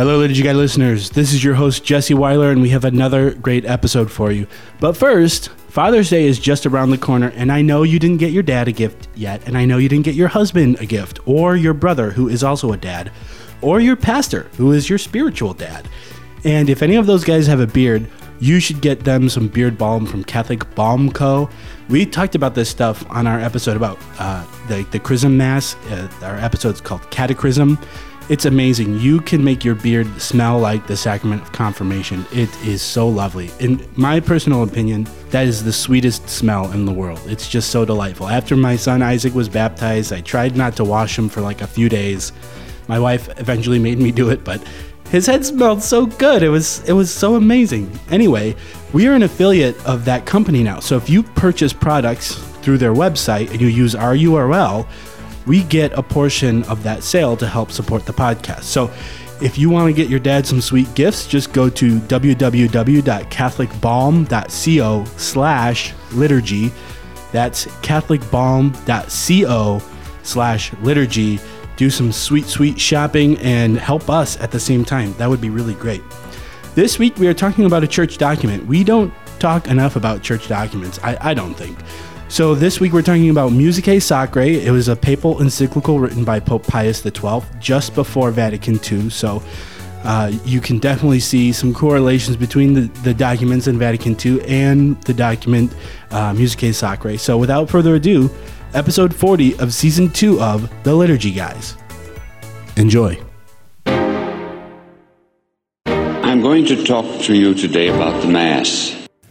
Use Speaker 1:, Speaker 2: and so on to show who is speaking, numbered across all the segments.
Speaker 1: Hello, Liturgy Guy listeners. This is your host, Jesse Weiler, and we have another great episode for you. But first, Father's Day is just around the corner, and I know you didn't get your dad a gift yet, and I know you didn't get your husband a gift, or your brother, who is also a dad, or your pastor, who is your spiritual dad. And if any of those guys have a beard, you should get them some beard balm from Catholic Balm Co. We talked about this stuff on our episode about uh, the, the Chrism Mass. Uh, our episode's called Catechism. It's amazing. You can make your beard smell like the sacrament of confirmation. It is so lovely. In my personal opinion, that is the sweetest smell in the world. It's just so delightful. After my son Isaac was baptized, I tried not to wash him for like a few days. My wife eventually made me do it, but his head smelled so good. It was it was so amazing. Anyway, we are an affiliate of that company now. So if you purchase products through their website and you use our URL, we get a portion of that sale to help support the podcast. So if you want to get your dad some sweet gifts, just go to www.catholicbalm.co slash liturgy. That's catholicbalm.co slash liturgy. Do some sweet, sweet shopping and help us at the same time. That would be really great. This week we are talking about a church document. We don't talk enough about church documents, I, I don't think. So this week we're talking about Musicae Sacrae. It was a papal encyclical written by Pope Pius XII just before Vatican II. So uh, you can definitely see some correlations between the, the documents in Vatican II and the document uh, Musicae Sacrae. So without further ado, episode 40 of season 2 of The Liturgy Guys. Enjoy.
Speaker 2: I'm going to talk to you today about the Mass.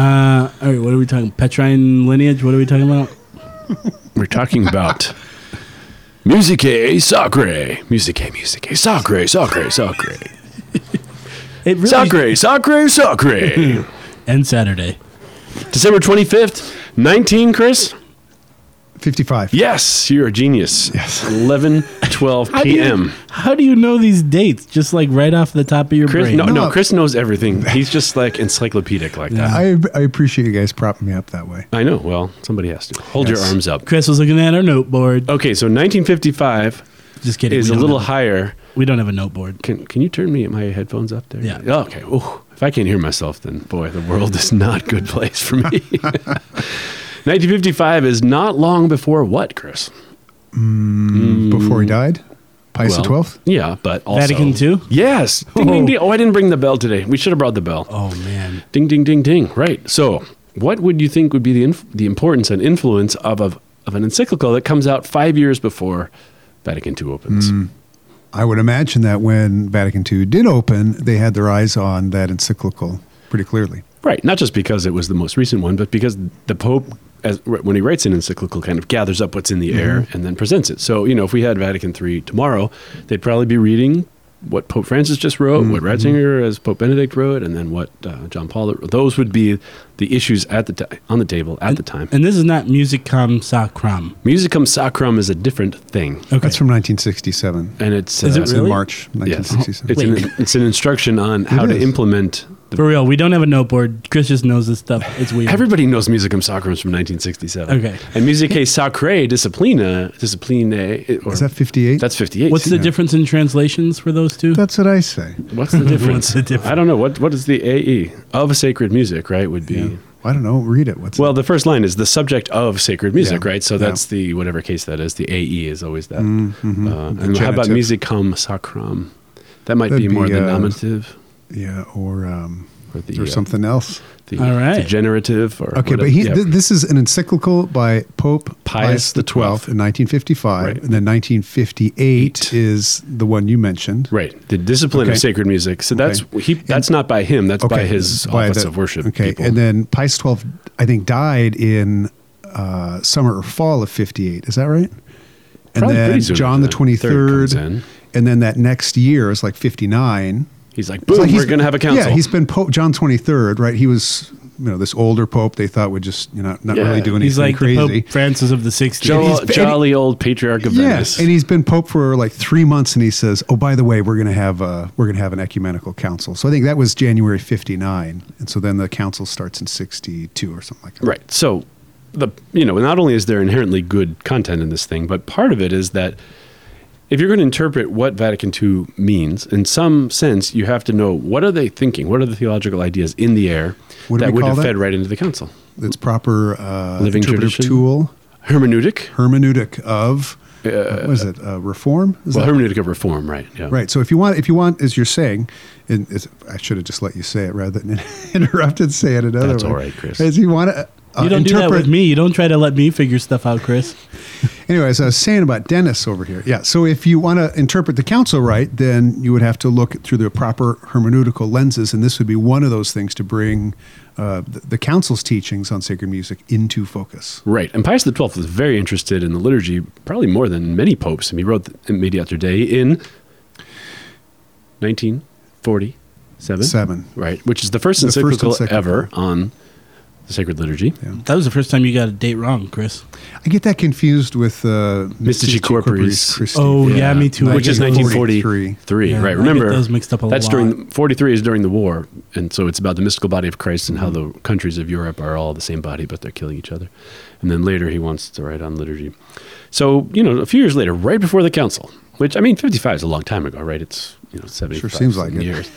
Speaker 1: Uh, all right, what are we talking? Petrine lineage? What are we talking about?
Speaker 3: We're talking about Musicae Sacrae. Musicae, Musicae Sacrae, Sacrae, Sacrae.
Speaker 1: It really
Speaker 3: Sacrae, Sacrae, Sacrae.
Speaker 1: and Saturday.
Speaker 3: December 25th, 19, Chris?
Speaker 4: 55.
Speaker 3: Yes, you're a genius.
Speaker 4: Yes.
Speaker 3: 11, 12
Speaker 1: How do you-
Speaker 3: p.m.
Speaker 1: How do you know these dates? Just like right off the top of your
Speaker 3: Chris,
Speaker 1: brain?
Speaker 3: no, no,
Speaker 4: No.
Speaker 3: Chris knows everything. He's just like encyclopedic like that.
Speaker 4: I, I appreciate you guys propping me up that way.
Speaker 3: I know. Well, somebody has to. Hold your
Speaker 4: Yes.
Speaker 3: arms up.
Speaker 1: Chris was looking at our note board.
Speaker 3: Okay, so 1955
Speaker 1: Just kidding.
Speaker 3: is
Speaker 1: we
Speaker 3: a
Speaker 1: don't
Speaker 3: little
Speaker 1: have-
Speaker 3: higher.
Speaker 1: We don't have a note board.
Speaker 3: Can Can you turn me my headphones up there?
Speaker 1: Yeah.
Speaker 3: Oh, okay. Ooh, if I can't hear myself, then boy, the world is not a good place for me. 1955 is not long before what, Chris?
Speaker 4: Before he died, Pius
Speaker 3: Mm. Well,
Speaker 4: the 12th.
Speaker 3: Yeah, but also
Speaker 1: Vatican II?
Speaker 3: Yes. Ding, ding,
Speaker 1: Oh.
Speaker 3: ding. Oh, I didn't bring the bell today. We should have brought the bell.
Speaker 1: Oh man.
Speaker 3: Ding, ding, ding, ding. Right. So, what would you think would be the inf- the importance and influence of, of of an encyclical that comes out five years before Vatican II opens?
Speaker 4: Mm. I would imagine that when Vatican II did open, they had their eyes on that encyclical pretty clearly.
Speaker 3: Right. Not just because it was the most recent one, but because the Pope, as when he writes an encyclical, kind of gathers up what's in the air and then presents it. So, you know, if we had Vatican III tomorrow, they'd probably be reading what Pope Francis just wrote, what Ratzinger as Pope Benedict wrote, and then what uh, John Paul. Those would be the issues at the ti- on the table at the time.
Speaker 1: And this is not Musicum Sacrum.
Speaker 3: Musicum Sacrum is a different thing,
Speaker 1: Okay.
Speaker 4: That's from 1967.
Speaker 3: and it's
Speaker 1: Is
Speaker 3: uh,
Speaker 1: it
Speaker 4: It's
Speaker 1: really?
Speaker 4: in March
Speaker 3: Yes,
Speaker 4: 1967.
Speaker 3: it's an, it's an instruction on how to implement. The,
Speaker 1: For real, we don't have a note board. Chris just knows this stuff. It's weird.
Speaker 3: Everybody knows Musicum Sacrum from 1967.
Speaker 1: Okay.
Speaker 3: And Musicae Sacrae Disciplina, Discipline, or,
Speaker 4: Is that 58?
Speaker 3: that's 58.
Speaker 1: What's the
Speaker 4: Yeah.
Speaker 1: difference in translations for those two?
Speaker 4: That's what I say.
Speaker 3: What's the difference?
Speaker 1: What's the difference?
Speaker 3: I don't know. What What is the AE? Of sacred music, right? Would be.
Speaker 4: Yeah. I don't know. Read it. What's
Speaker 3: Well, the first line is the subject of sacred music,
Speaker 4: Yeah.
Speaker 3: right? So
Speaker 4: Yeah.
Speaker 3: that's the whatever case that is. The AE is always that.
Speaker 4: Mm-hmm.
Speaker 3: Uh, and how about
Speaker 4: genitive.
Speaker 3: musicum sacrum? That might
Speaker 4: That'd
Speaker 3: be more
Speaker 4: be,
Speaker 3: the
Speaker 4: uh,
Speaker 3: nominative
Speaker 4: yeah, or um,
Speaker 3: or the
Speaker 4: or
Speaker 3: uh,
Speaker 4: something else.
Speaker 3: The,
Speaker 1: All right.
Speaker 3: the generative or
Speaker 4: Okay,
Speaker 3: whatever.
Speaker 4: but he,
Speaker 3: yeah.
Speaker 4: th- this is an encyclical by Pope
Speaker 3: Pius
Speaker 4: Pius the Twelfth in 1955,
Speaker 3: Right.
Speaker 4: and then 1958 is the one you mentioned.
Speaker 3: Right, the discipline
Speaker 4: Okay.
Speaker 3: of sacred music. So that's
Speaker 4: Okay.
Speaker 3: he. That's not by him. That's by his
Speaker 4: by
Speaker 3: office
Speaker 4: the-
Speaker 3: of worship.
Speaker 4: Okay,
Speaker 3: people.
Speaker 4: and then Pius XII, I think, died in uh, summer or fall of '58. Is that right? And
Speaker 3: Probably
Speaker 4: then John the
Speaker 3: after that. Third comes
Speaker 4: Twenty Third, and then that next year is like '59.
Speaker 3: He's like, boom,
Speaker 4: like he's
Speaker 3: we're going to have a council.
Speaker 4: Yeah, he's been Pope John 23rd, right? He was, you know, this older pope they thought would just, you know, not
Speaker 3: Yeah.
Speaker 4: really do anything
Speaker 1: He's like
Speaker 4: crazy.
Speaker 1: the Pope Francis of the 60s.
Speaker 3: Jo-
Speaker 4: he's- and he-
Speaker 3: jolly old patriarch of
Speaker 4: Yeah,
Speaker 3: Venice.
Speaker 4: and he's been pope for like three months, and he says, "Oh, by the way, we're going to have uh, we're going to have an ecumenical council." So I think that was January '59, and so then the council starts in '62 or something like that.
Speaker 3: Right. So the you know, not only is there inherently good content in this thing, but part of it is that if you're going to interpret what Vatican II means, in some sense, you have to know what are they thinking, what are the theological ideas in the air
Speaker 4: What
Speaker 3: that would have
Speaker 4: that?
Speaker 3: fed right into the council.
Speaker 4: It's proper uh,
Speaker 3: Living
Speaker 4: interpretive
Speaker 3: tradition?
Speaker 4: tool,
Speaker 3: Hermeneutic.
Speaker 4: hermeneutic of what was it? Uh, reform? Is
Speaker 3: Well, hermeneutic of reform, right? Yeah.
Speaker 4: Right. So if you want, if you want, as you're saying, and it's, I should have just let you say it rather than interrupted. Say it another
Speaker 3: That's
Speaker 4: way.
Speaker 3: all right, Chris.
Speaker 4: As you want to. Uh,
Speaker 1: you don't do that with me. You don't try to let me figure stuff out, Chris.
Speaker 4: Anyways, I was saying about Denis over here. Yeah. So if you want to interpret the council right, then you would have to look through the proper hermeneutical lenses, and this would be one of those things to bring uh, the, the council's teachings on sacred music into focus.
Speaker 3: Right. And Pius XII was very interested in the liturgy, probably more than many popes. And he wrote the Mediator Dei in 1947.
Speaker 4: Seven.
Speaker 3: Right. Which is the first
Speaker 4: The first
Speaker 3: encyclical,
Speaker 4: encyclical.
Speaker 3: ever on the sacred liturgy.
Speaker 1: That was the first time you got a date wrong, Chris.
Speaker 4: I get that confused with uh,
Speaker 3: Mystici Corporis.
Speaker 4: Christi.
Speaker 1: Oh, yeah, me too.
Speaker 3: Which is
Speaker 4: 1943.
Speaker 3: 1943.
Speaker 1: Yeah, I
Speaker 3: right.
Speaker 1: get
Speaker 3: Remember,
Speaker 1: those mixed up a
Speaker 3: that's
Speaker 1: lot.
Speaker 3: during 43 is during the war, and so it's about the mystical body of Christ and how the countries of Europe are all the same body, but they're killing each other. And then later he wants to write on liturgy. So you know, a few years later, right before the council, which I mean, 55 is a long time ago, right? It's you know 75
Speaker 4: seems like it.
Speaker 3: years,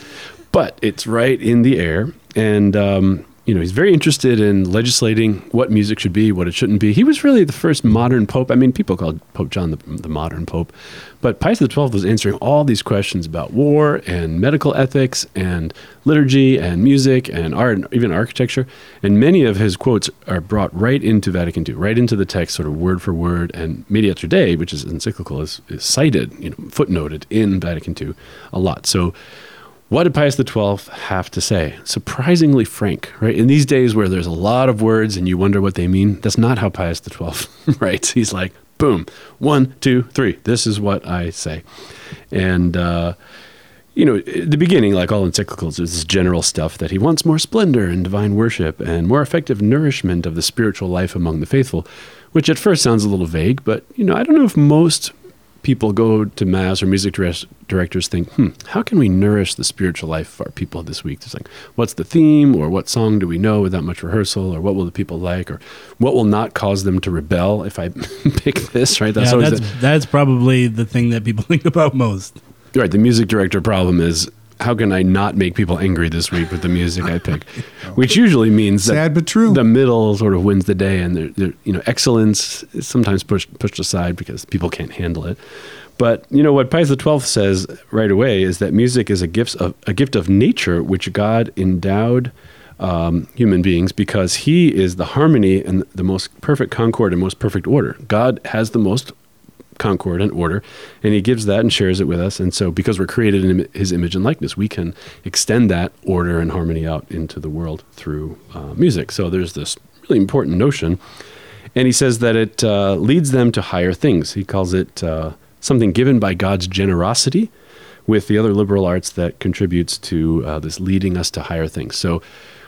Speaker 3: but it's right in the air, and um, you know he's very interested in legislating what music should be, what it shouldn't be. He was really the first modern pope. I mean, people called Pope John the, the modern pope, but Pius XII was answering all these questions about war and medical ethics and liturgy and music and art, and even architecture. And many of his quotes are brought right into Vatican II, right into the text, sort of word for word. And Mediator Dei, which is encyclical, is, is cited, you know, footnoted in Vatican II a lot. So what did Pius XII have to say? Surprisingly frank, right? In these days where there's a lot of words and you wonder what they mean, that's not how Pius XII writes. He's like, boom, one, two, three. This is what I say. And, uh, you know, at the beginning, like all encyclicals, there's this general stuff that he wants more splendor and divine worship and more effective nourishment of the spiritual life among the faithful, which at first sounds a little vague, but, you know, I don't know if most people go to mass or music direct- directors think, hmm, how can we nourish the spiritual life of our people this week? It's like, what's the theme, or what song do we know without much rehearsal, or what will the people like, or what will not cause them to rebel if I pick this? Right?
Speaker 1: yeah,
Speaker 3: always
Speaker 1: that's
Speaker 3: the-
Speaker 1: that's probably the thing that people think about most.
Speaker 3: right. The music director problem is. How can I not make people angry this week with the music I pick? Which usually means that
Speaker 4: Sad but true.
Speaker 3: the middle sort of wins the day, and they're, they're, you know excellence is sometimes pushed pushed aside because people can't handle it. But you know what Pius XII says right away is that music is a gift of a gift of nature which God endowed um, human beings because He is the harmony and the most perfect concord and most perfect order. God has the most concord and order, and He gives that and shares it with us. And so, because we're created in His image and likeness, we can extend that order and harmony out into the world through uh, music. So there's this really important notion, and he says that it uh, leads them to higher things. He calls it uh, something given by God's generosity, with the other liberal arts that contributes to uh, this leading us to higher things. So.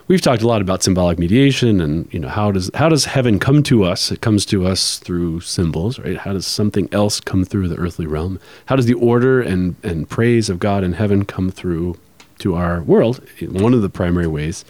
Speaker 3: We've talked a lot about symbolic mediation, and you know how does how does heaven come to us? It comes to us through symbols, right? How does something else come through the earthly realm? How does the order and and praise of God in heaven come through to our world? One of the primary ways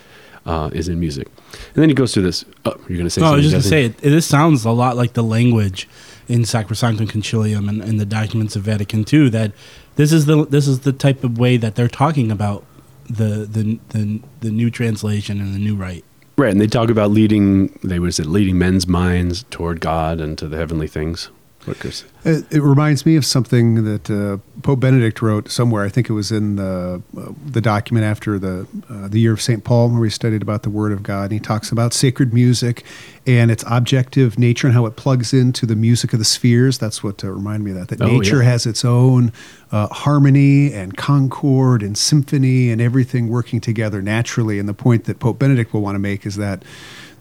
Speaker 3: uh, is in music. And then he goes through this. Oh, you're going to say
Speaker 1: No, I was just going to say, it, this sounds a lot like the language in Sacrosanctum Concilium and, and the documents of Vatican II. That this is the this is the type of way that they're talking about the the the, the new translation and the new rite.
Speaker 3: Right, and they talk about leading. They was it leading men's minds toward God and to the heavenly things. Chris?
Speaker 4: It, it reminds me of something that uh, Pope Benedict wrote somewhere. I think it was in the uh, the document after the uh, the year of Saint Paul, where he studied about the Word of God. And he talks about sacred music and its objective nature and how it plugs into the music of the spheres. That's what uh, reminded me of that. That
Speaker 3: Oh,
Speaker 4: nature
Speaker 3: yeah.
Speaker 4: has its own uh, harmony and concord and symphony and everything working together naturally. And the point that Pope Benedict will want to make is that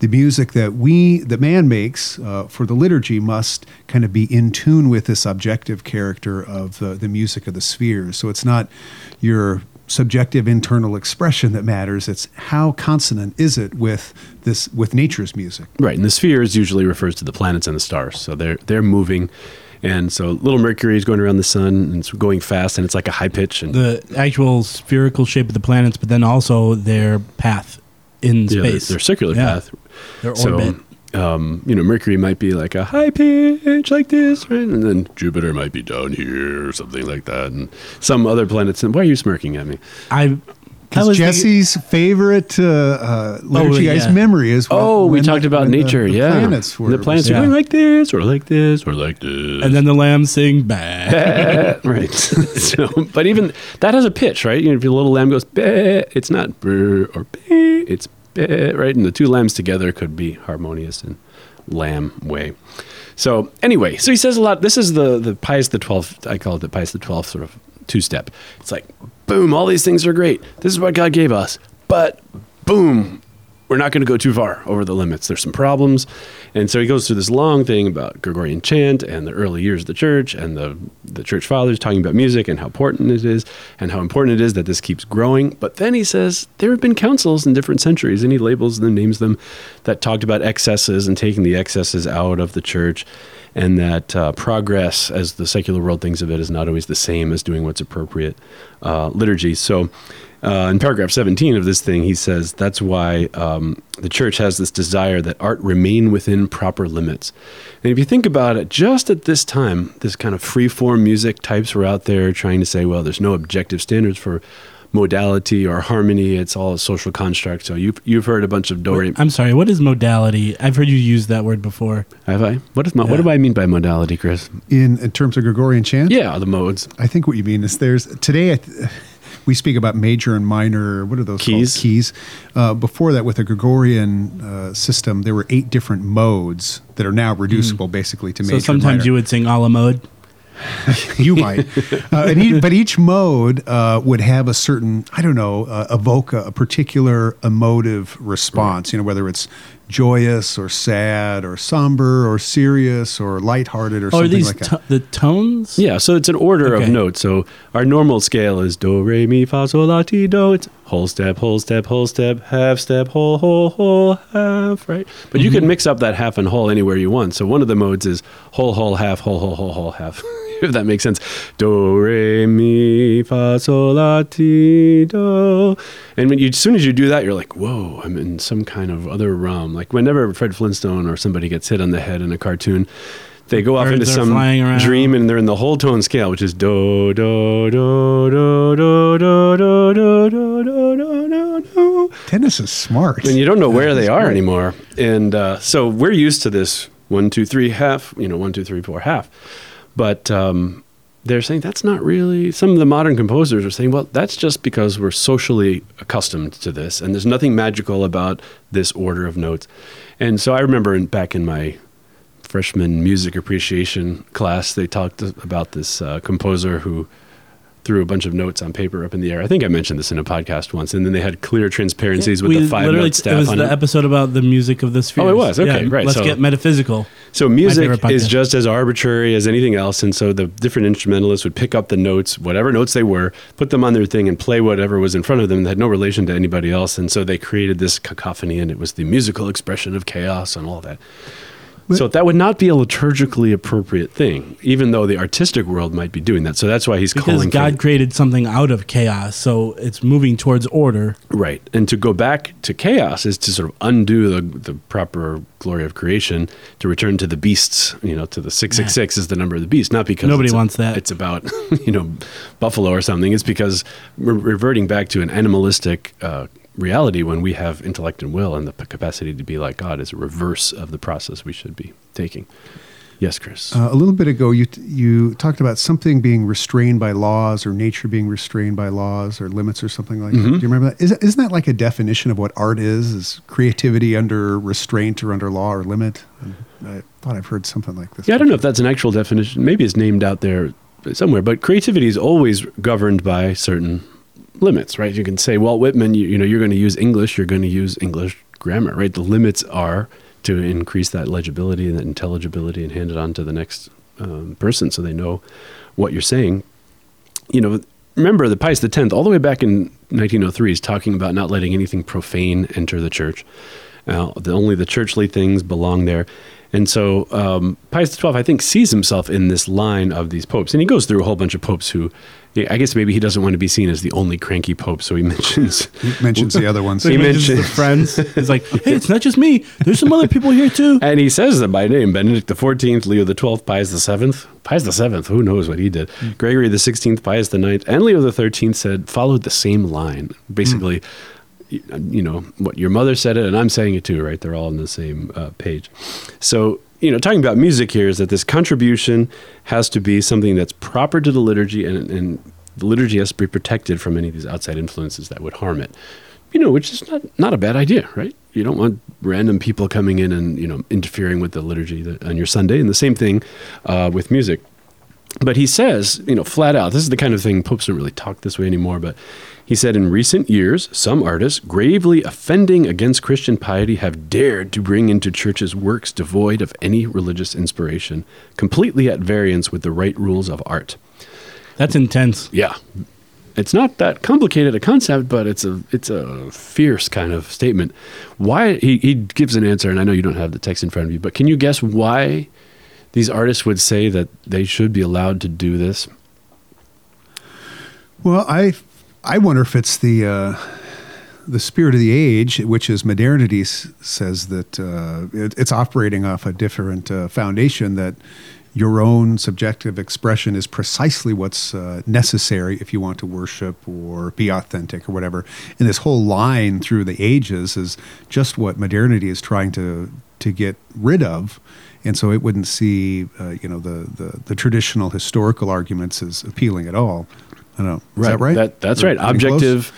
Speaker 4: the music that we, that man makes uh, for the liturgy, must kind of be in tune with this objective character of the, the music of the spheres. So it's not your subjective internal expression that matters. It's how consonant is it with this with nature's music.
Speaker 3: Right, and the spheres usually refers to the planets and the stars. So they're they're moving, and so little Mercury is going around the sun and it's going fast, and it's like a high pitch. And
Speaker 1: The actual spherical shape of the planets, but then also their path in
Speaker 3: yeah, their,
Speaker 1: space.
Speaker 3: their circular
Speaker 1: Yeah.
Speaker 3: path.
Speaker 1: Their
Speaker 3: So,
Speaker 1: orbit.
Speaker 3: um, you know, Mercury might be like a high pitch like this, right? And then Jupiter might be down here or something like that, and some other planets. And why are you smirking at me?
Speaker 1: I
Speaker 4: Because Jesse's favorite uh, uh, liturgy
Speaker 1: yeah.
Speaker 4: ice memory is when-
Speaker 3: Oh, we
Speaker 4: when
Speaker 3: talked about
Speaker 4: when the-
Speaker 3: nature.
Speaker 4: the
Speaker 3: yeah,
Speaker 4: planets were
Speaker 3: the planets
Speaker 1: Yeah.
Speaker 3: are going like this, or like this, or like this.
Speaker 1: and then the lambs sing bah.
Speaker 3: right. so, but even that has a pitch, right? You know, if your little lamb goes, bah, it's not brr or bah, it's bah, right? And the two lambs together could be harmonious in lamb way. So anyway, so he says a lot. This is the the Pius the Twelfth. I call it the Pius the Twelfth sort of two step. It's like, boom, all these things are great. This is what God gave us, but boom, we're not going to go too far over the limits. There's some problems. And so he goes through this long thing about Gregorian chant and the early years of the church and the, the church fathers talking about music and how important it is and how important it is that this keeps growing. But then he says there have been councils in different centuries and he labels them, names them, that talked about excesses and taking the excesses out of the church and that uh, progress, as the secular world thinks of it, is not always the same as doing what's appropriate uh, liturgy. So, uh, in paragraph 17 of this thing, he says that's why um, the church has this desire that art remain within proper limits. And if you think about it, just at this time, this kind of free form music types were out there trying to say, well, there's no objective standards for modality or harmony. It's all a social construct. So you've, you've heard a bunch of do re-
Speaker 1: I'm sorry. What is modality? I've heard you use that word before.
Speaker 3: Have I? What, is mo- what do I mean by modality, Chris?
Speaker 4: in in terms of Gregorian chant.
Speaker 3: Yeah, the modes.
Speaker 4: I think what you mean is there's today. I th- we speak about major and minor. What are those
Speaker 3: Keys?
Speaker 4: Called? Keys. Uh, before that, with the Gregorian uh, system, there were eight different modes that are now reducible, basically to
Speaker 1: So
Speaker 4: major. and
Speaker 1: sometimes you would sing a la mode.
Speaker 4: you might. Uh, and each, but each mode uh, would have a certain, I don't know, uh, evoke a, a particular emotive response. You know, whether it's joyous or sad or somber or serious or lighthearted or oh,
Speaker 1: Or
Speaker 4: something
Speaker 1: these
Speaker 4: like that.
Speaker 1: to- the tones?
Speaker 3: Yeah, so it's an order
Speaker 1: Okay.
Speaker 3: of notes. So our normal scale is do, re, mi, fa, sol, la, ti, do. It's whole step, whole step, whole step, half step, whole, whole, whole, half, right? But you mm-hmm. can mix up that half and whole anywhere you want. So one of the modes is whole, whole, half, whole, whole, whole, whole, half. If that makes sense. Do, re, mi, fa, sol, la, ti, do. And when you, as soon as you do that, you're like, whoa, I'm in some kind of other realm. Like whenever Fred Flintstone or somebody gets hit on the head in a cartoon, they go off
Speaker 1: Birds
Speaker 3: into some dream and they're in the whole tone scale, which is do do do do do do do do do do do do do.
Speaker 4: Denis is smart.
Speaker 3: And you don't know where they are anymore. And uh, so we're used to this one two three half, you know, one two three four half. But um, they're saying that's not really. Some of the modern composers are saying, well, that's just because we're socially accustomed to this, and there's nothing magical about this order of notes. And so I remember in, back in my freshman music appreciation class, they talked about this uh, composer who threw a bunch of notes on paper up in the air. I think I mentioned this in a podcast once, and then they had clear transparencies with the five note staff
Speaker 1: It was
Speaker 3: on
Speaker 1: the
Speaker 3: it.
Speaker 1: episode about the music of the spheres.
Speaker 3: Oh, it was? Okay, right,
Speaker 1: Let's
Speaker 3: so-
Speaker 1: get metaphysical.
Speaker 3: So music is just as arbitrary as anything else, and so the different instrumentalists would pick up the notes, whatever notes they were, put them on their thing, and play whatever was in front of them that had no relation to anybody else, and so they created this cacophony, and it was the musical expression of chaos and all that. So that would not be a liturgically appropriate thing, even though the artistic world might be doing that. So that's why he's calling
Speaker 1: God created something out of chaos, so it's moving towards order.
Speaker 3: Right. And to go back to chaos is to sort of undo the, the proper glory of creation, to return to the beasts, you know, to the 666 is the number of the beast, not because
Speaker 1: Nobody
Speaker 3: it's a-
Speaker 1: wants that.
Speaker 3: It's about, you know, buffalo or something. It's because we're reverting back to an animalistic uh, reality when we have intellect and will and the capacity to be like God is a reverse of the process we should be taking. Yes, Chris.
Speaker 4: Uh, a little bit ago, you you talked about something being restrained by laws, or nature being restrained by laws or limits, or something like
Speaker 3: Mm-hmm.
Speaker 4: that. Do you remember that? Is, isn't that like a definition of what art is? Is creativity under restraint or under law or limit? I thought I've heard something like this.
Speaker 3: Yeah, I don't know if that's an actual definition. Maybe it's named out there somewhere, but creativity is always governed by certain limits, right? You can say Walt Whitman, you, you know, you're going to use English, you're going to use English grammar, right? The limits are to increase that legibility and that intelligibility and hand it on to the next um, person so they know what you're saying. You know, remember the Pius X, all the way back in 1903, is talking about not letting anything profane enter the church. Uh, the, only the churchly things belong there. And so um, Pius XII, I think, sees himself in this line of these popes. And he goes through a whole bunch of popes who, I guess maybe he doesn't want to be seen as the only cranky pope. So he mentions
Speaker 4: He mentions the other ones.
Speaker 1: So he
Speaker 3: He
Speaker 1: mentions the friends. He's like, hey, it's not just me. There's some other people here too.
Speaker 3: And he says them by name: Benedict XIV, Leo XII, Pius VII. Pius VII, who knows what he did? Gregory XVI, Pius IX, and Leo XIII said followed the same line. Basically, y- you know what your mother said it, and I'm saying it too. Right? They're all on the same uh, page. So you know, talking about music here is that this contribution has to be something that's proper to the liturgy, and, and the liturgy has to be protected from any of these outside influences that would harm it you know, which is not not a bad idea, right? You don't want random people coming in and you know interfering with the liturgy on your Sunday, and the same thing uh, with music. But he says, you know, flat out, this is the kind of thing popes don't really talk this way anymore. But he said, in recent years, some artists, gravely offending against Christian piety, have dared to bring into churches works devoid of any religious inspiration, completely at variance with the right rules of art.
Speaker 1: That's intense.
Speaker 3: Yeah. It's not that complicated a concept, but it's a it's a fierce kind of statement. Why he, he gives an answer, and I know you don't have the text in front of you, but can you guess why these artists would say that they should be allowed to do this?
Speaker 4: Well, I I wonder if it's the uh, the spirit of the age, which is modernity, s- says that uh, it, it's operating off a different uh, foundation. That your own subjective expression is precisely what's uh, necessary if you want to worship or be authentic or whatever. And this whole line through the ages is just what modernity is trying to to get rid of. And so it wouldn't see, uh, you know, the, the, the traditional historical arguments as appealing at all. I don't know. Is that right?
Speaker 3: That, that's
Speaker 4: Or
Speaker 3: right. Objective.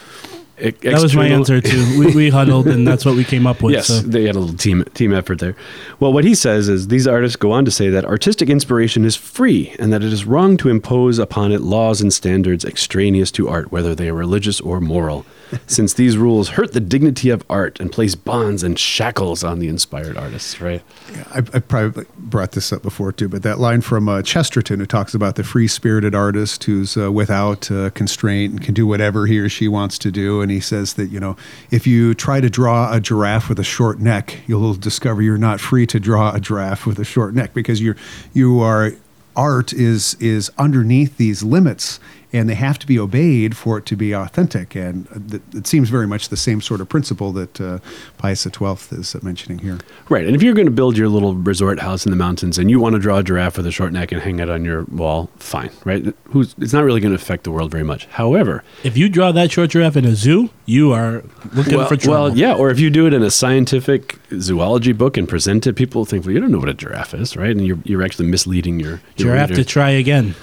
Speaker 3: e-
Speaker 1: That was my answer too. We, we huddled, and that's what we came up with.
Speaker 3: Yes,
Speaker 1: so.
Speaker 3: they had a little team team effort there. Well, what he says is these artists go on to say that artistic inspiration is free and that it is wrong to impose upon it laws and standards extraneous to art, whether they are religious or moral, since these rules hurt the dignity of art and place bonds and shackles on the inspired artists. Right?
Speaker 4: Yeah, I, I probably brought this up before too, but that line from uh, Chesterton who talks about the free spirited artist who's uh, without uh, constraint and can do whatever he or she wants to do. And he says that, you know, if you try to draw a giraffe with a short neck, you'll discover you're not free to draw a giraffe with a short neck because you're, you are, art is, is underneath these limits and they have to be obeyed for it to be authentic. And uh, th- it seems very much the same sort of principle that uh, Pius XII is mentioning here.
Speaker 3: Right. And if you're going to build your little resort house in the mountains and you want to draw a giraffe with a short neck and hang it on your wall, fine. Right? Who's, it's not really going to affect the world very much. However,
Speaker 1: If you draw that short giraffe in a zoo, you are looking
Speaker 3: well,
Speaker 1: for trouble.
Speaker 3: well, yeah, or if you do it in a scientific zoology book and present it, people think, well, you don't know what a giraffe is, right? And you're, you're actually misleading your, your
Speaker 1: giraffe
Speaker 3: reader.
Speaker 1: to try again.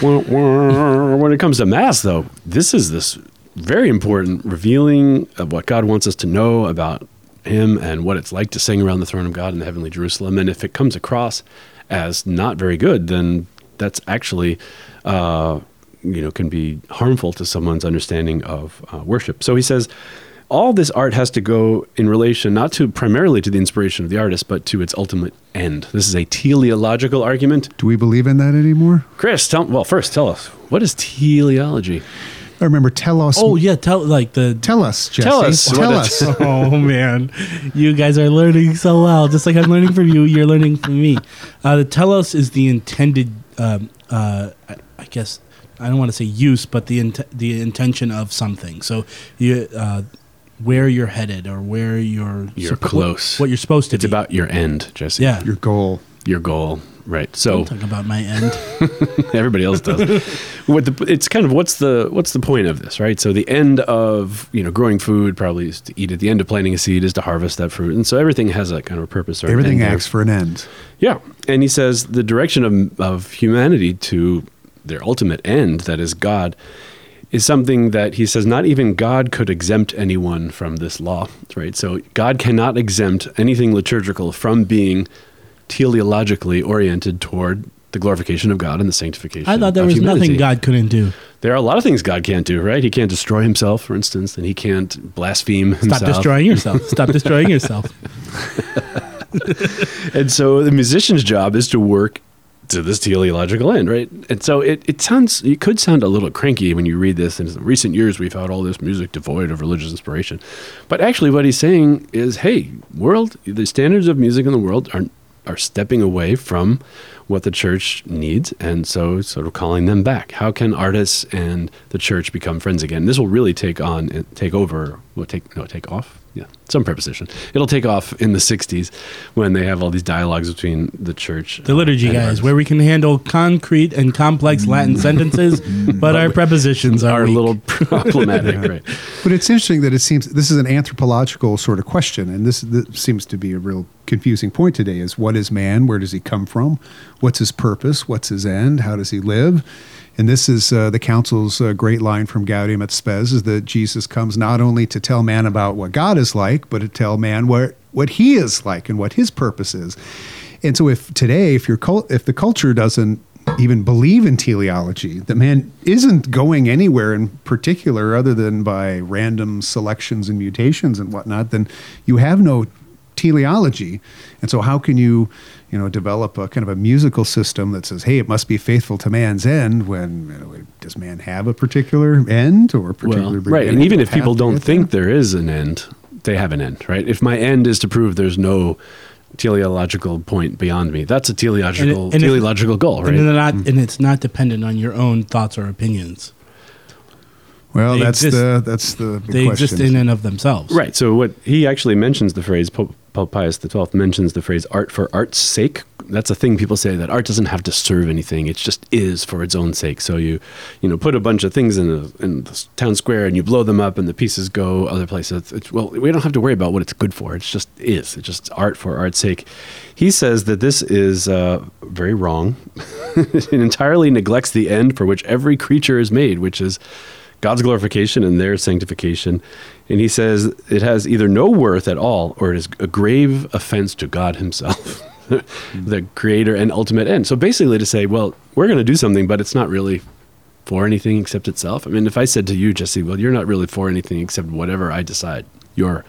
Speaker 3: When it comes to mass, though, this is this very important revealing of what God wants us to know about Him and what it's like to sing around the throne of God in the heavenly Jerusalem. And if it comes across as not very good, then that's actually, uh, you know, can be harmful to someone's understanding of uh, worship. So he says. All this art has to go in relation not to primarily to the inspiration of the artist, but to its ultimate end. This is a teleological argument.
Speaker 4: Do we believe in that anymore?
Speaker 3: Chris, tell well first tell us what is teleology.
Speaker 4: I remember tell us.
Speaker 1: Oh yeah, tell like the.
Speaker 4: Tell us, Jesse.
Speaker 3: Tell us
Speaker 4: Tell us.
Speaker 1: oh man, you guys are learning so well. Just like I'm learning from you, you're learning from me. Uh, the telos is the intended. Um, uh, I, I guess I don't want to say use, but the int- the intention of something. So you. Uh, where you're headed or where you're
Speaker 3: You're
Speaker 1: suppo-
Speaker 3: close.
Speaker 1: what you're supposed to be.
Speaker 3: It's
Speaker 1: be.
Speaker 3: about your end, Jesse.
Speaker 1: yeah
Speaker 4: Your goal.
Speaker 3: your goal, right? So
Speaker 1: talk about my end
Speaker 3: everybody else does. what the, it's kind of what's the what's the point of this, right? So the end of you know growing food probably is to eat it. The end of planting a seed is to harvest that fruit, and so everything has a kind of a purpose. Or
Speaker 4: Everything
Speaker 3: end there.
Speaker 4: acts for an end.
Speaker 3: Yeah, and he says the direction of of humanity to their ultimate end, that is God, is something that he says not even God could exempt anyone from this law, right? So God cannot exempt anything liturgical from being teleologically oriented toward the glorification of God and the sanctification.
Speaker 1: i thought there was
Speaker 3: humanity.
Speaker 1: nothing god couldn't do
Speaker 3: There are a lot of things God can't do, right? He can't destroy himself, for instance, and he can't blaspheme himself.
Speaker 1: stop destroying yourself stop destroying yourself
Speaker 3: And so the musician's job is to work to this teleological end, right? And so it, it sounds, it could sound a little cranky when you read this. In recent years, we've had all this music devoid of religious inspiration. But actually, what he's saying is, hey, world, the standards of music in the world are, are stepping away from what the church needs, and so sort of calling them back. How can artists and the church become friends again? This will really take on, take over, will take no take off. Yeah, some preposition. It'll take off in the '60s when they have all these dialogues between the church,
Speaker 1: The liturgy
Speaker 3: and
Speaker 1: guys,
Speaker 3: artists.
Speaker 1: where we can handle concrete and complex Latin sentences, but our prepositions are,
Speaker 3: are a little problematic, right?
Speaker 4: But it's interesting that it seems this is an anthropological sort of question, and this, this seems to be a real confusing point today: is what is man? Where does he come from? What's his purpose? What's his end? How does he live? And this is uh, the council's uh, great line from Gaudium et Spes: is that Jesus comes not only to tell man about what God is like, but to tell man what what he is like and what his purpose is. And so, if today, if your cul- if the culture doesn't even believe in teleology, that man isn't going anywhere in particular other than by random selections and mutations and whatnot, then you have no teleology. And so, how can you, you know, develop a kind of a musical system that says, "Hey, it must be faithful to man's end"? When you know, does man have a particular end or a particular
Speaker 3: Well, right, and even if people don't think
Speaker 4: there?
Speaker 3: there is an end, they have an end, right? If my end is to prove there's no teleological point beyond me, that's a teleological
Speaker 1: and if-
Speaker 3: teleological goal, right?
Speaker 1: and, they're not, mm-hmm. and it's not dependent on your own thoughts or opinions.
Speaker 4: well,
Speaker 1: they
Speaker 4: that's
Speaker 1: exist-
Speaker 4: the that's the big
Speaker 1: They
Speaker 4: question.
Speaker 1: exist in and of themselves.
Speaker 3: Right. So what he actually mentions the phrase Pope, Pope Pius XII mentions the phrase art for art's sake. That's a thing people say that art doesn't have to serve anything. It just is for its own sake. So you, you know, put a bunch of things in the, in the town square and you blow them up and the pieces go other places. It's, well, we don't have to worry about what it's good for. It's just is. It's just art for art's sake. He says that this is uh, very wrong. it entirely neglects the end for which every creature is made, which is God's glorification and their sanctification. And he says it has either no worth at all or it is a grave offense to God himself, the creator and ultimate end. So basically, to say, well, we're going to do something, but it's not really for anything except itself. I mean, if I said to you, Jesse, well, you're not really for anything except whatever I decide your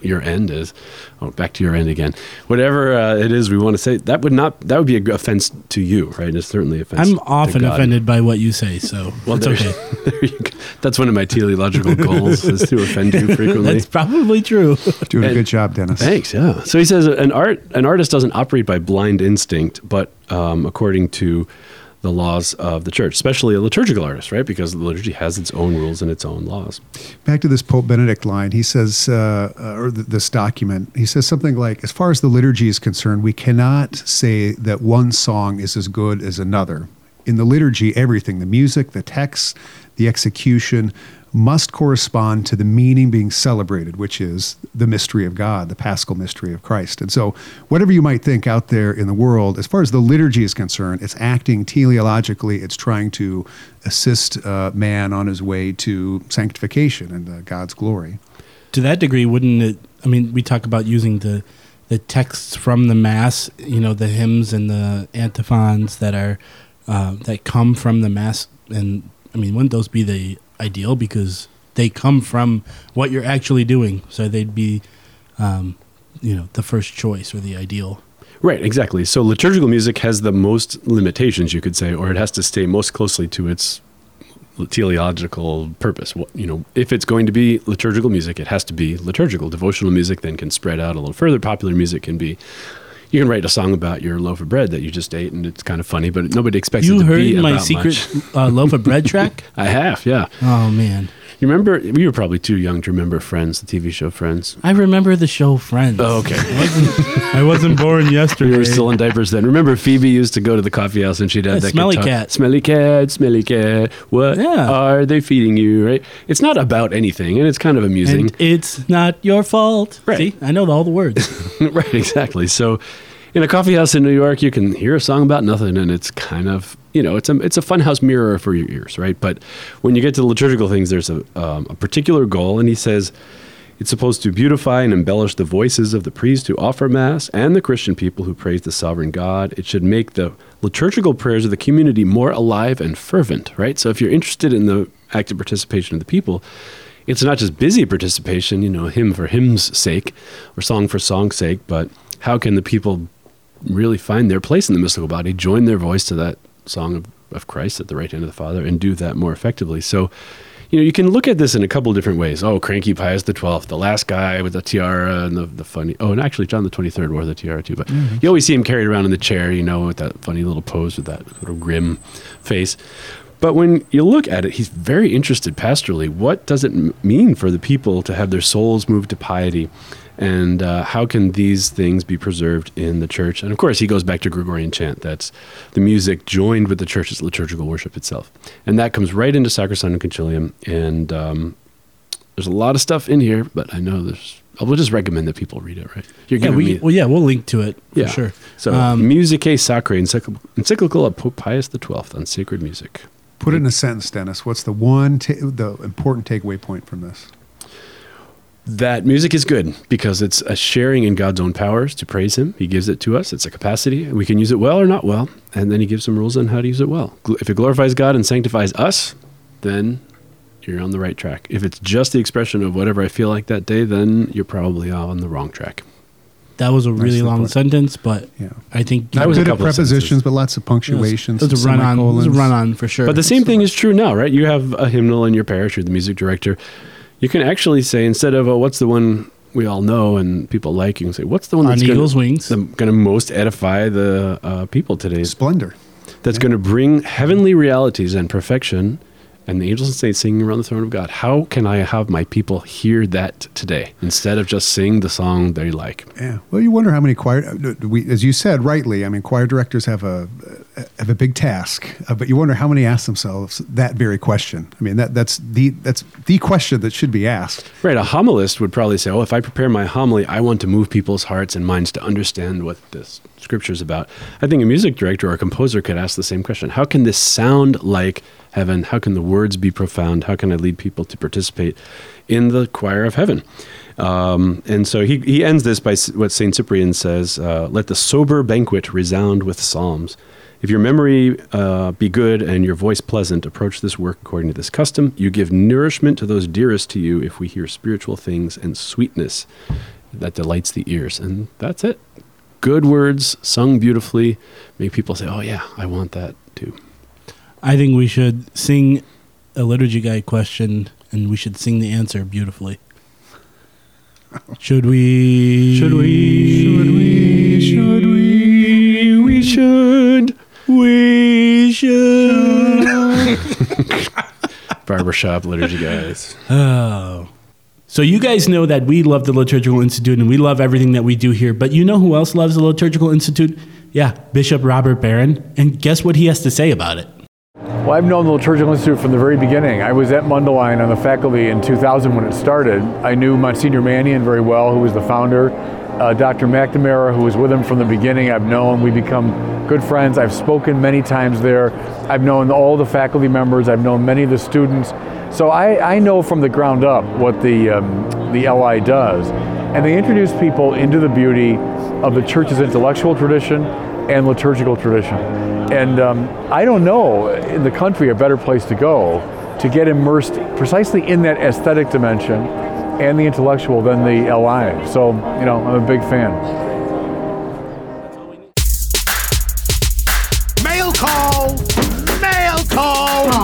Speaker 3: your end is. Oh, back to your end again. Whatever uh, it is we want to say, that would not that would be an offense to you, right? It's certainly offense.
Speaker 1: I'm
Speaker 3: to
Speaker 1: often
Speaker 3: God.
Speaker 1: offended by what you say, so
Speaker 3: Well,
Speaker 1: it's
Speaker 3: there,
Speaker 1: okay.
Speaker 3: there you go. That's one of my teleological goals is to offend you frequently.
Speaker 1: That's probably true.
Speaker 4: Doing a good job, Denis.
Speaker 3: Thanks. Yeah. So he says an art an artist doesn't operate by blind instinct, but um, according to the laws of the church, especially a liturgical artist, right? Because the liturgy has its own rules and its own laws.
Speaker 4: back to this Pope Benedict line, he says, uh, uh, or th- this document, he says something like, as far as the liturgy is concerned, we cannot say that one song is as good as another. In the liturgy, everything, the music, the text, the execution, must correspond to the meaning being celebrated, which is the mystery of God, the paschal mystery of Christ. And so, whatever you might think out there in the world, as far as the liturgy is concerned, it's acting teleologically, it's trying to assist uh, man on his way to sanctification and uh, God's glory.
Speaker 1: to that degree, wouldn't it? I mean, we talk about using the the texts from the mass, you know, the hymns and the antiphons that are uh, that come from the mass, and I mean, wouldn't those be the ideal because they come from what you're actually doing, so they'd be, um, you know, the first choice or the ideal.
Speaker 3: Right, exactly. So liturgical music has the most limitations, you could say, or it has to stay most closely to its teleological purpose. You know, if it's going to be liturgical music, it has to be liturgical. Devotional music then can spread out a little further. Popular music can be. You can write a song about your loaf of bread that you just ate, and it's kind of funny, but nobody expects it
Speaker 1: You
Speaker 3: to
Speaker 1: heard my secret uh, loaf of bread track?
Speaker 3: I have, yeah.
Speaker 1: Oh man,
Speaker 3: You remember? You were probably too young to remember Friends, the TV show Friends.
Speaker 1: I remember the show Friends.
Speaker 3: Oh, okay.
Speaker 1: I wasn't, I wasn't born yesterday.
Speaker 3: You were still in diapers then. Remember Phoebe used to go to the coffee house and she'd have
Speaker 1: Yeah,
Speaker 3: that
Speaker 1: smelly
Speaker 3: guitar-
Speaker 1: cat.
Speaker 3: Smelly cat, smelly cat. What
Speaker 1: Yeah.
Speaker 3: are they feeding you? Right? It's not about anything and it's kind of amusing.
Speaker 1: And it's not your fault.
Speaker 3: Right.
Speaker 1: See, I know all the words.
Speaker 3: right, exactly. So in a coffee house in New York, you can hear a song about nothing and it's kind of you know, it's a it's a funhouse mirror for your ears, right? But when you get to the liturgical things, there's a um, a particular goal, and he says it's supposed to beautify and embellish the voices of the priests who offer mass and the Christian people who praise the sovereign God. It should make the liturgical prayers of the community more alive and fervent, right? So if you're interested in the active participation of the people, it's not just busy participation, you know, hymn for hymn's sake or song for song's sake, but how can the people really find their place in the mystical body, join their voice to that song of, of Christ at the right hand of the Father, and do that more effectively. So, you know, you can look at this in a couple of different ways. Oh, cranky Pius the Twelfth, the last guy with the tiara and the, the funny. Oh, and actually, John the Twenty Third wore the tiara too. But mm-hmm. you always see him carried around in the chair, you know, with that funny little pose with that little grim face. But when you look at it, he's very interested pastorally. What does it m- mean for the people to have their souls moved to piety? And uh, how can these things be preserved in the church? And of course, he goes back to Gregorian chant. That's the music joined with the church's liturgical worship itself. And that comes right into Sacrosanctum Concilium. And um, there's a lot of stuff in here, but I know there's. I will just recommend that people read it, right? You're
Speaker 1: Yeah,
Speaker 3: giving
Speaker 1: we,
Speaker 3: me-
Speaker 1: well, yeah, we'll link to it for sure.
Speaker 3: So,
Speaker 1: Um,
Speaker 3: Musicae Sacrae, encycl- encyclical of Pope Pius XII on sacred music.
Speaker 4: Put it in a sentence, Denis. What's the one, ta- the important takeaway point from this?
Speaker 3: That music is good because it's a sharing in God's own powers to praise Him. He gives it to us. It's a capacity. We can use it well or not well, and then He gives some rules on how to use it well. If it glorifies God and sanctifies us, then you're on the right track. If it's just the expression of whatever I feel like that day, then you're probably on the wrong track.
Speaker 1: that was a really long
Speaker 4: put.
Speaker 1: sentence, but
Speaker 4: Yeah.
Speaker 1: I think
Speaker 3: That
Speaker 4: Not
Speaker 3: was a
Speaker 4: good at
Speaker 3: couple of
Speaker 4: prepositions,
Speaker 3: sentences.
Speaker 4: but lots of punctuation.
Speaker 1: It was a run on. It was a run on for sure.
Speaker 3: But the same thing is true now, right? You have a hymnal in your parish, you're the music director. You can actually say, instead of, oh, what's the one we all know and people like, you can say, what's the one
Speaker 1: On
Speaker 3: that's
Speaker 1: Eagle's
Speaker 3: gonna,
Speaker 1: Wings.
Speaker 3: going to most edify the uh, people today?
Speaker 4: Splendor.
Speaker 3: That's going to bring heavenly realities and perfection and the angels and saints singing around the throne of God. How can I have my people hear that today instead of just sing the song they like?
Speaker 4: Yeah. Well, you wonder how many choir. uh, We, as you said rightly, I mean, choir directors have a have a big task, uh, but you wonder how many ask themselves that very question. I mean, that that's the that's the question that should be asked.
Speaker 3: Right, a homilist would probably say, "Oh, if I prepare my homily, I want to move people's hearts and minds to understand what this scripture is about." I think a music director or a composer could ask the same question: How can this sound like heaven? How can the words be profound? How can I lead people to participate in the choir of heaven? Um, and so he, he ends this by what Saint Cyprian says: uh, "Let the sober banquet resound with psalms." If your memory uh, be good and your voice pleasant, approach this work according to this custom. You give nourishment to those dearest to you if we hear spiritual things and sweetness that delights the ears. And that's it. Good words sung beautifully make people say, oh, yeah, I want that too.
Speaker 1: I think we should sing a liturgy guide question, and we should sing the answer beautifully. Should we?
Speaker 3: Should we? Should we? Should we? We should. Barbershop liturgy guys.
Speaker 1: Oh. So you guys know that we love the Liturgical Institute and we love everything that we do here, but you know who else loves the Liturgical Institute? Yeah, Bishop Robert Barron. And guess what he has to say about it?
Speaker 5: Well, I've known the Liturgical Institute from the very beginning. I was at Mundelein on the faculty in 2000 when it started. I knew Monsignor Mannion very well, who was the founder. Uh, Dr. McNamara, who was with him from the beginning, I've known. We become good friends. I've spoken many times there. I've known all the faculty members. I've known many of the students. So I, I know from the ground up what the, um, the LI does. And they introduce people into the beauty of the church's intellectual tradition and liturgical tradition. And um, I don't know in the country a better place to go to get immersed precisely in that aesthetic dimension and the intellectual than the LI. So, you know, I'm a big fan.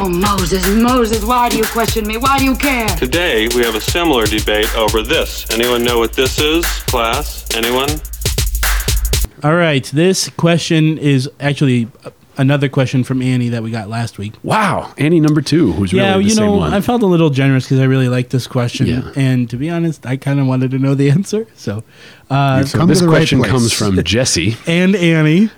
Speaker 6: Oh, Moses, Moses, why do you question me? Why do you care?
Speaker 7: Today, we have a similar debate over this. Anyone know what this is, class? Anyone?
Speaker 1: All right, this question is actually another question from Annie that we got last week.
Speaker 3: Wow. Annie number two, who's
Speaker 1: yeah,
Speaker 3: really the
Speaker 1: you
Speaker 3: same
Speaker 1: know,
Speaker 3: one.
Speaker 1: I felt a little generous because I really liked this question,
Speaker 3: Yeah.
Speaker 1: and to be honest, I kind of wanted to know the answer. So, uh,
Speaker 3: so this
Speaker 4: to right
Speaker 3: question
Speaker 4: place.
Speaker 3: comes from Jesse.
Speaker 1: and Annie,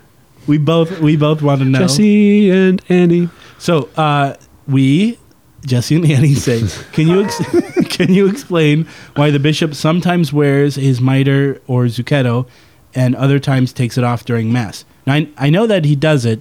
Speaker 1: we both we both want to know.
Speaker 3: Jesse and Annie.
Speaker 1: So, uh, we, Jesse and Annie, say, can you ex- can you explain why the bishop sometimes wears his mitre or zucchetto, and other times takes it off during mass? Now, I, I know that he does it,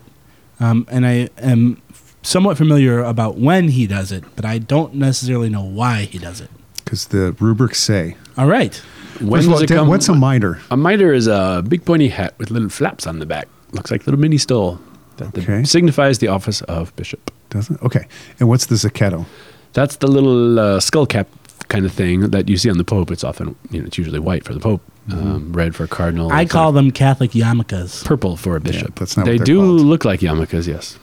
Speaker 1: um, and I am somewhat familiar about when he does it, but I don't necessarily know why he does it.
Speaker 4: Because the rubrics say.
Speaker 1: All right.
Speaker 3: When
Speaker 4: First of all,
Speaker 3: it
Speaker 4: Dan,
Speaker 3: come?
Speaker 4: what's a mitre?
Speaker 3: A mitre is a big pointy hat with little flaps on the back. Looks like a little mini stole. That the-
Speaker 4: Okay.
Speaker 3: signifies the office of bishop.
Speaker 4: Doesn't? Okay. And what's the zucchetto?
Speaker 3: That's the little uh, skull cap kind of thing that you see on the Pope. It's often, you know, it's usually white for the Pope, um, red for cardinal.
Speaker 1: I
Speaker 3: it's
Speaker 1: call them Catholic yarmulkes.
Speaker 3: purple for a bishop.
Speaker 4: that's not
Speaker 3: they
Speaker 4: what
Speaker 3: do
Speaker 4: called.
Speaker 3: look like yarmulkes, yes.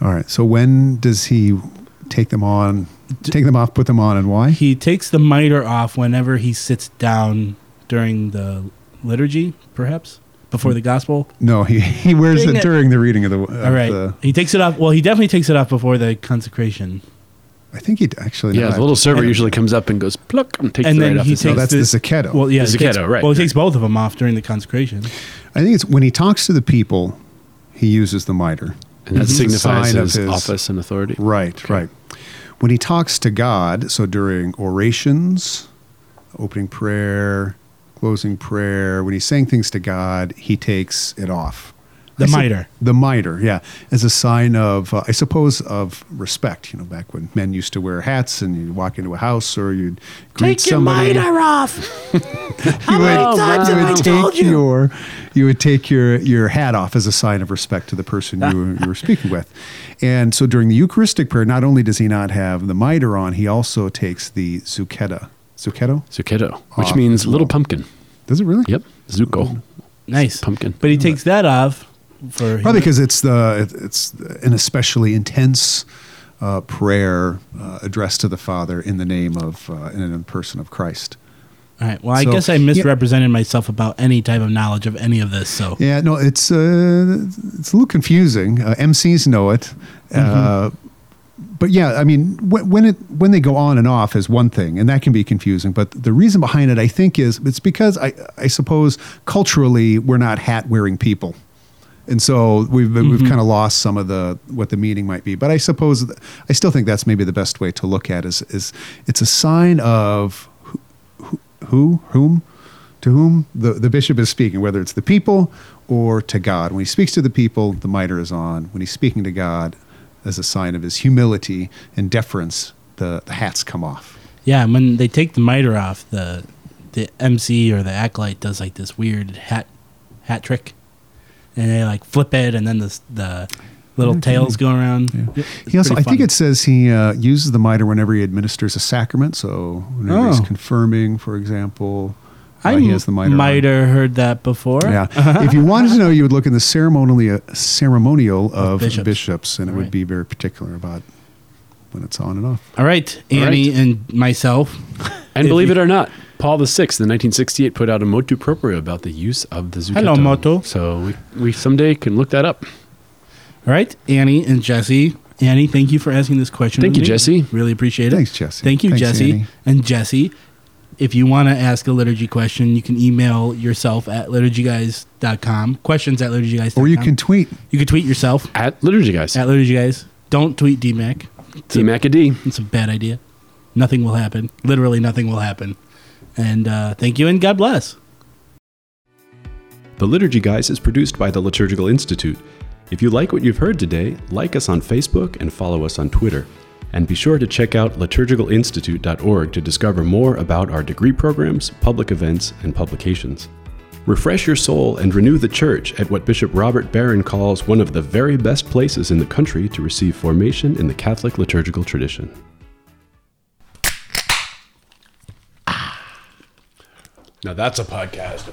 Speaker 4: All right. So when does he take them on, take them off, put them on, and why?
Speaker 1: He takes the mitre off whenever he sits down during the liturgy, perhaps before the gospel.
Speaker 4: No, he, he wears
Speaker 1: Dang
Speaker 4: it
Speaker 1: it.
Speaker 4: during the reading of the. Of
Speaker 1: All right,
Speaker 4: the-
Speaker 1: he takes it off. Well, he definitely takes it off before the consecration,
Speaker 4: I think he actually.
Speaker 3: Yeah,
Speaker 4: no,
Speaker 3: the little server
Speaker 4: I-
Speaker 3: usually comes up and goes pluck and takes
Speaker 1: and
Speaker 3: it
Speaker 1: then
Speaker 3: right off
Speaker 1: he
Speaker 3: his
Speaker 1: takes
Speaker 4: that's the zucchetto.
Speaker 1: Well, yeah,
Speaker 3: The
Speaker 1: he takes-
Speaker 3: right,
Speaker 1: Well, he
Speaker 3: right.
Speaker 1: takes both of them off during the consecration.
Speaker 4: I think it's when he talks to the people, he uses the mitre.
Speaker 3: And that
Speaker 4: It's a
Speaker 3: signifies
Speaker 4: sign of
Speaker 3: his, office and authority.
Speaker 4: Right, right. When he talks to God, so during orations, opening prayer, closing prayer, when he's saying things to God, he takes it off.
Speaker 1: The
Speaker 4: I sup-
Speaker 1: mitre.
Speaker 4: The mitre, yeah, as a sign of, uh, I suppose, of respect. You know, back when men used to wear hats and you'd walk into a house or you'd greet somebody.
Speaker 1: Take your mitre off.
Speaker 4: you would,
Speaker 1: times
Speaker 4: you
Speaker 1: have I
Speaker 4: would
Speaker 1: told
Speaker 4: take
Speaker 1: you?
Speaker 4: your you would take your your hat off as a sign of respect to the person you were, you were speaking with. And so during the Eucharistic prayer, not only does he not have the mitre on, he also takes the zucchetta. Zucchetto?
Speaker 3: Zucchetto, which
Speaker 4: Off
Speaker 3: means little
Speaker 4: well.
Speaker 3: pumpkin.
Speaker 4: Does it really?
Speaker 3: Yep, zucco.
Speaker 1: Nice
Speaker 3: Pumpkin.
Speaker 1: But he takes that off for
Speaker 4: Probably because it's the it's an especially intense uh, prayer uh, addressed to the Father in the name of uh, in the person of Christ.
Speaker 1: All right. Well, I
Speaker 4: So-
Speaker 1: guess I
Speaker 4: Yeah.
Speaker 1: misrepresented myself about any type of knowledge of any of this. So
Speaker 4: Yeah, no, it's uh, it's a little confusing. Uh, MCs know it, uh, but yeah, I mean, when, when it when they go on and off is one thing, and that can be confusing. But the reason behind it, I think, is it's because I I suppose culturally we're not hat wearing people. And so we've we've mm-hmm. kind of lost some of the what the meaning might be, but I suppose I still think that's maybe the best way to look at it is is it's a sign of who, whom, to whom the, the bishop is speaking, whether it's the people or to God. When he speaks to the people, the mitre is on. When he's speaking to God, as a sign of his humility and deference, the, the hats come off.
Speaker 1: yeah, and when they take the mitre off, the the MC or the acolyte does like this weird hat hat trick, and they like flip it, and then the the little tails go around. Yeah,
Speaker 4: He also, I think it says he uh, uses the mitre whenever he administers a sacrament. So whenever he's
Speaker 1: Oh.
Speaker 4: confirming, for example, uh,
Speaker 1: I
Speaker 4: he has the mitre. on.
Speaker 1: might have heard that before.
Speaker 4: Yeah. if you wanted to know, you would look in the ceremonially ceremonial of,
Speaker 1: bishops.
Speaker 4: bishops. and it
Speaker 1: Right.
Speaker 4: would be very particular about when it's on and off.
Speaker 1: All right, Annie and myself.
Speaker 3: And believe
Speaker 1: you-
Speaker 3: it or not, Paul VI in 1968 put out a motu proprio about the use of the zucchetto.
Speaker 1: Hello, motu.
Speaker 3: So we, we someday can look that up.
Speaker 1: All right, Annie and Jesse. Annie, thank you for asking this question.
Speaker 3: Thank you,
Speaker 1: me.
Speaker 3: Jesse.
Speaker 1: Really appreciate it.
Speaker 4: Thanks, Jesse.
Speaker 1: Thank you,
Speaker 4: Thanks,
Speaker 1: Jesse.
Speaker 4: Annie.
Speaker 1: And Jesse, if you want to ask a liturgy question, you can email yourself at liturgyguys.com. Questions at liturgyguys.com.
Speaker 4: Or you can tweet.
Speaker 1: You can tweet yourself
Speaker 3: At Liturgy Guys.
Speaker 1: at liturgyguys. Don't tweet DMAC. It's a-
Speaker 3: D-Mac-a-D.
Speaker 1: It's a bad idea. Nothing will happen. Literally nothing will happen. And uh, thank you and God bless.
Speaker 8: The Liturgy Guys is produced by the Liturgical Institute. If you like what you've heard today, like us on Facebook and follow us on Twitter. And be sure to check out liturgicalinstitute.org to discover more about our degree programs, public events, and publications. Refresh your soul and renew the church at what Bishop Robert Barron calls one of the very best places in the country to receive formation in the Catholic liturgical tradition. Ah.
Speaker 3: Now that's a podcast.